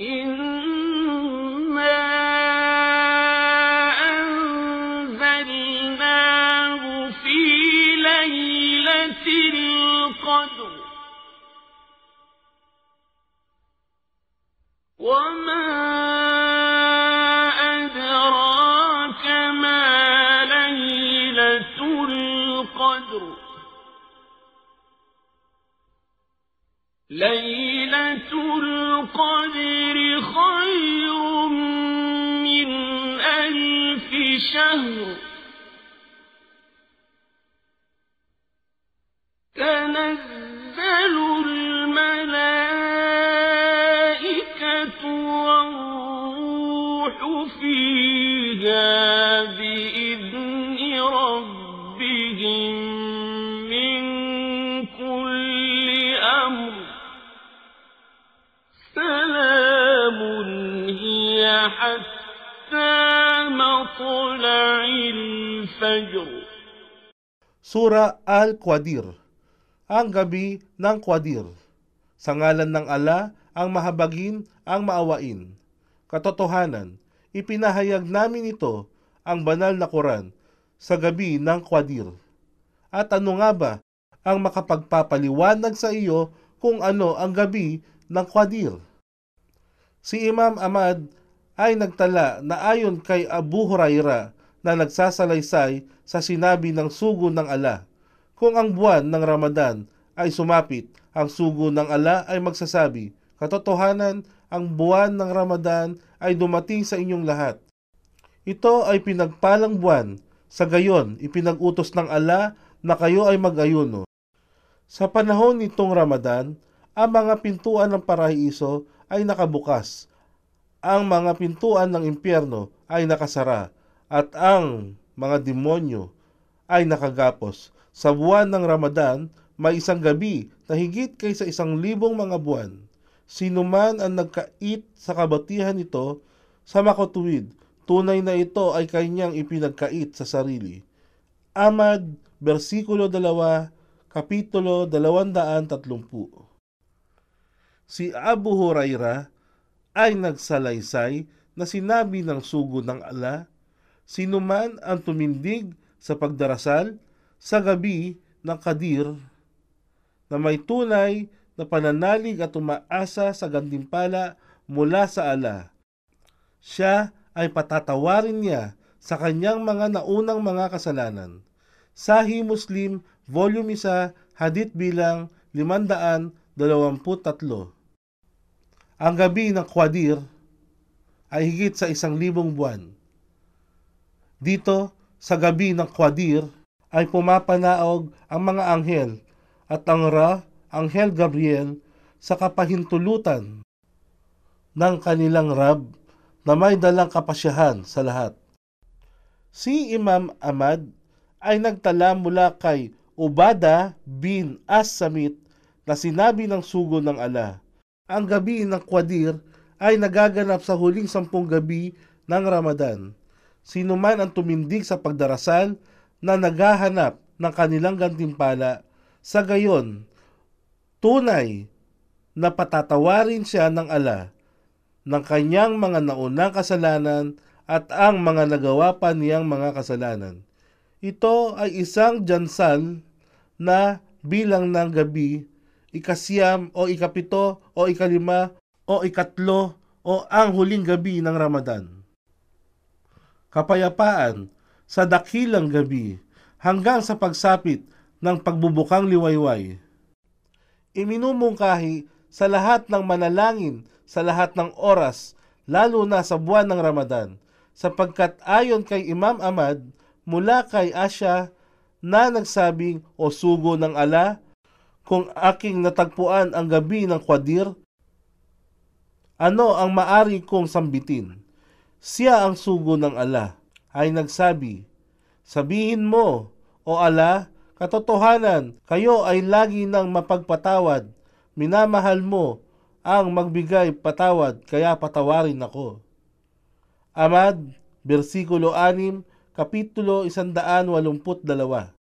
إن ليلة القدر خير من ألف شهر. تنزل الملائكة والروح فيها بإذن مطلع الفجر Sura Al-Qadir Ang gabi ng Qadir Sa ngalan ng ala, ang mahabagin, ang maawain. Katotohanan, ipinahayag namin ito, ang banal na Quran, sa gabi ng Qadir. At ano nga ba ang makapagpapaliwanag sa iyo kung ano ang gabi ng Qadir? Si Imam Ahmad ay nagtala na ayon kay Abu Huraira na nagsasalaysay sa sinabi ng sugo ng ala. Kung ang buwan ng Ramadan ay sumapit, ang sugo ng ala ay magsasabi, Katotohanan, ang buwan ng Ramadan ay dumating sa inyong lahat. Ito ay pinagpalang buwan, sa gayon ipinag-utos ng ala na kayo ay mag-ayuno. Sa panahon nitong Ramadan, ang mga pintuan ng paraiso ay nakabukas. Ang mga pintuan ng impyerno ay nakasara at ang mga demonyo ay nakagapos. Sa buwan ng Ramadan, may isang gabi na higit kaysa isang libong mga buwan. Sino man ang nagkait sa kabatihan nito sa makatuwid, tunay na ito ay kanyang ipinagkait sa sarili. Amad, versikulo 2, kapitulo 230. Si Abu Huraira ay nagsalaysay na sinabi ng sugo ng ala, sino man ang tumindig sa pagdarasal sa gabi ng Kadir na may tunay na pananalig at umaasa sa gantimpala mula sa ala. Siya ay patatawarin niya sa kanyang mga naunang mga kasalanan. Sahih Muslim, Volume 1, Hadith bilang 523. Ang gabi ng Qadir ay higit sa isang libong buwan. Dito, sa gabi ng Qadir, ay pumapanaog ang mga anghel at ang Ra, Anghel Gabriel, sa kapahintulutan ng kanilang Rab na may dalang kapasyahan sa lahat. Si Imam Ahmad ay nagtala mula kay Ubada bin As-Samit na sinabi ng sugo ng ala. Ang gabi ng Qadir ay nagaganap sa huling sampung gabi ng Ramadan. Sino man ang tumindig sa pagdarasal na naghahanap ng kanilang gantimpala, sa gayon, tunay na patatawarin siya ng ala ng kanyang mga naunang kasalanan at ang mga nagawa pa niyang mga kasalanan. Ito ay isang jansal na bilang ng gabi, ikasiyam o ikapito o ikalima o ikatlo o ang huling gabi ng Ramadan. Kapayapaan sa dakilang gabi hanggang sa pagsapit ng pagbubukang liwayway. Iminumungkahi sa lahat ng manalangin sa lahat ng oras, lalo na sa buwan ng Ramadan, sapagkat ayon kay Imam Ahmad, mula kay Asya na nagsabing o sugo ng ala, kung aking natagpuan ang gabi ng Qadir, ano ang maari kong sambitin? Siya ang sugo ng ala, ay nagsabi, Sabihin mo, o ala, katotohanan, kayo ay lagi nang mapagpatawad, minamahal mo ang magbigay patawad, kaya patawarin ako. Amad, versikulo 6, kapitulo 182.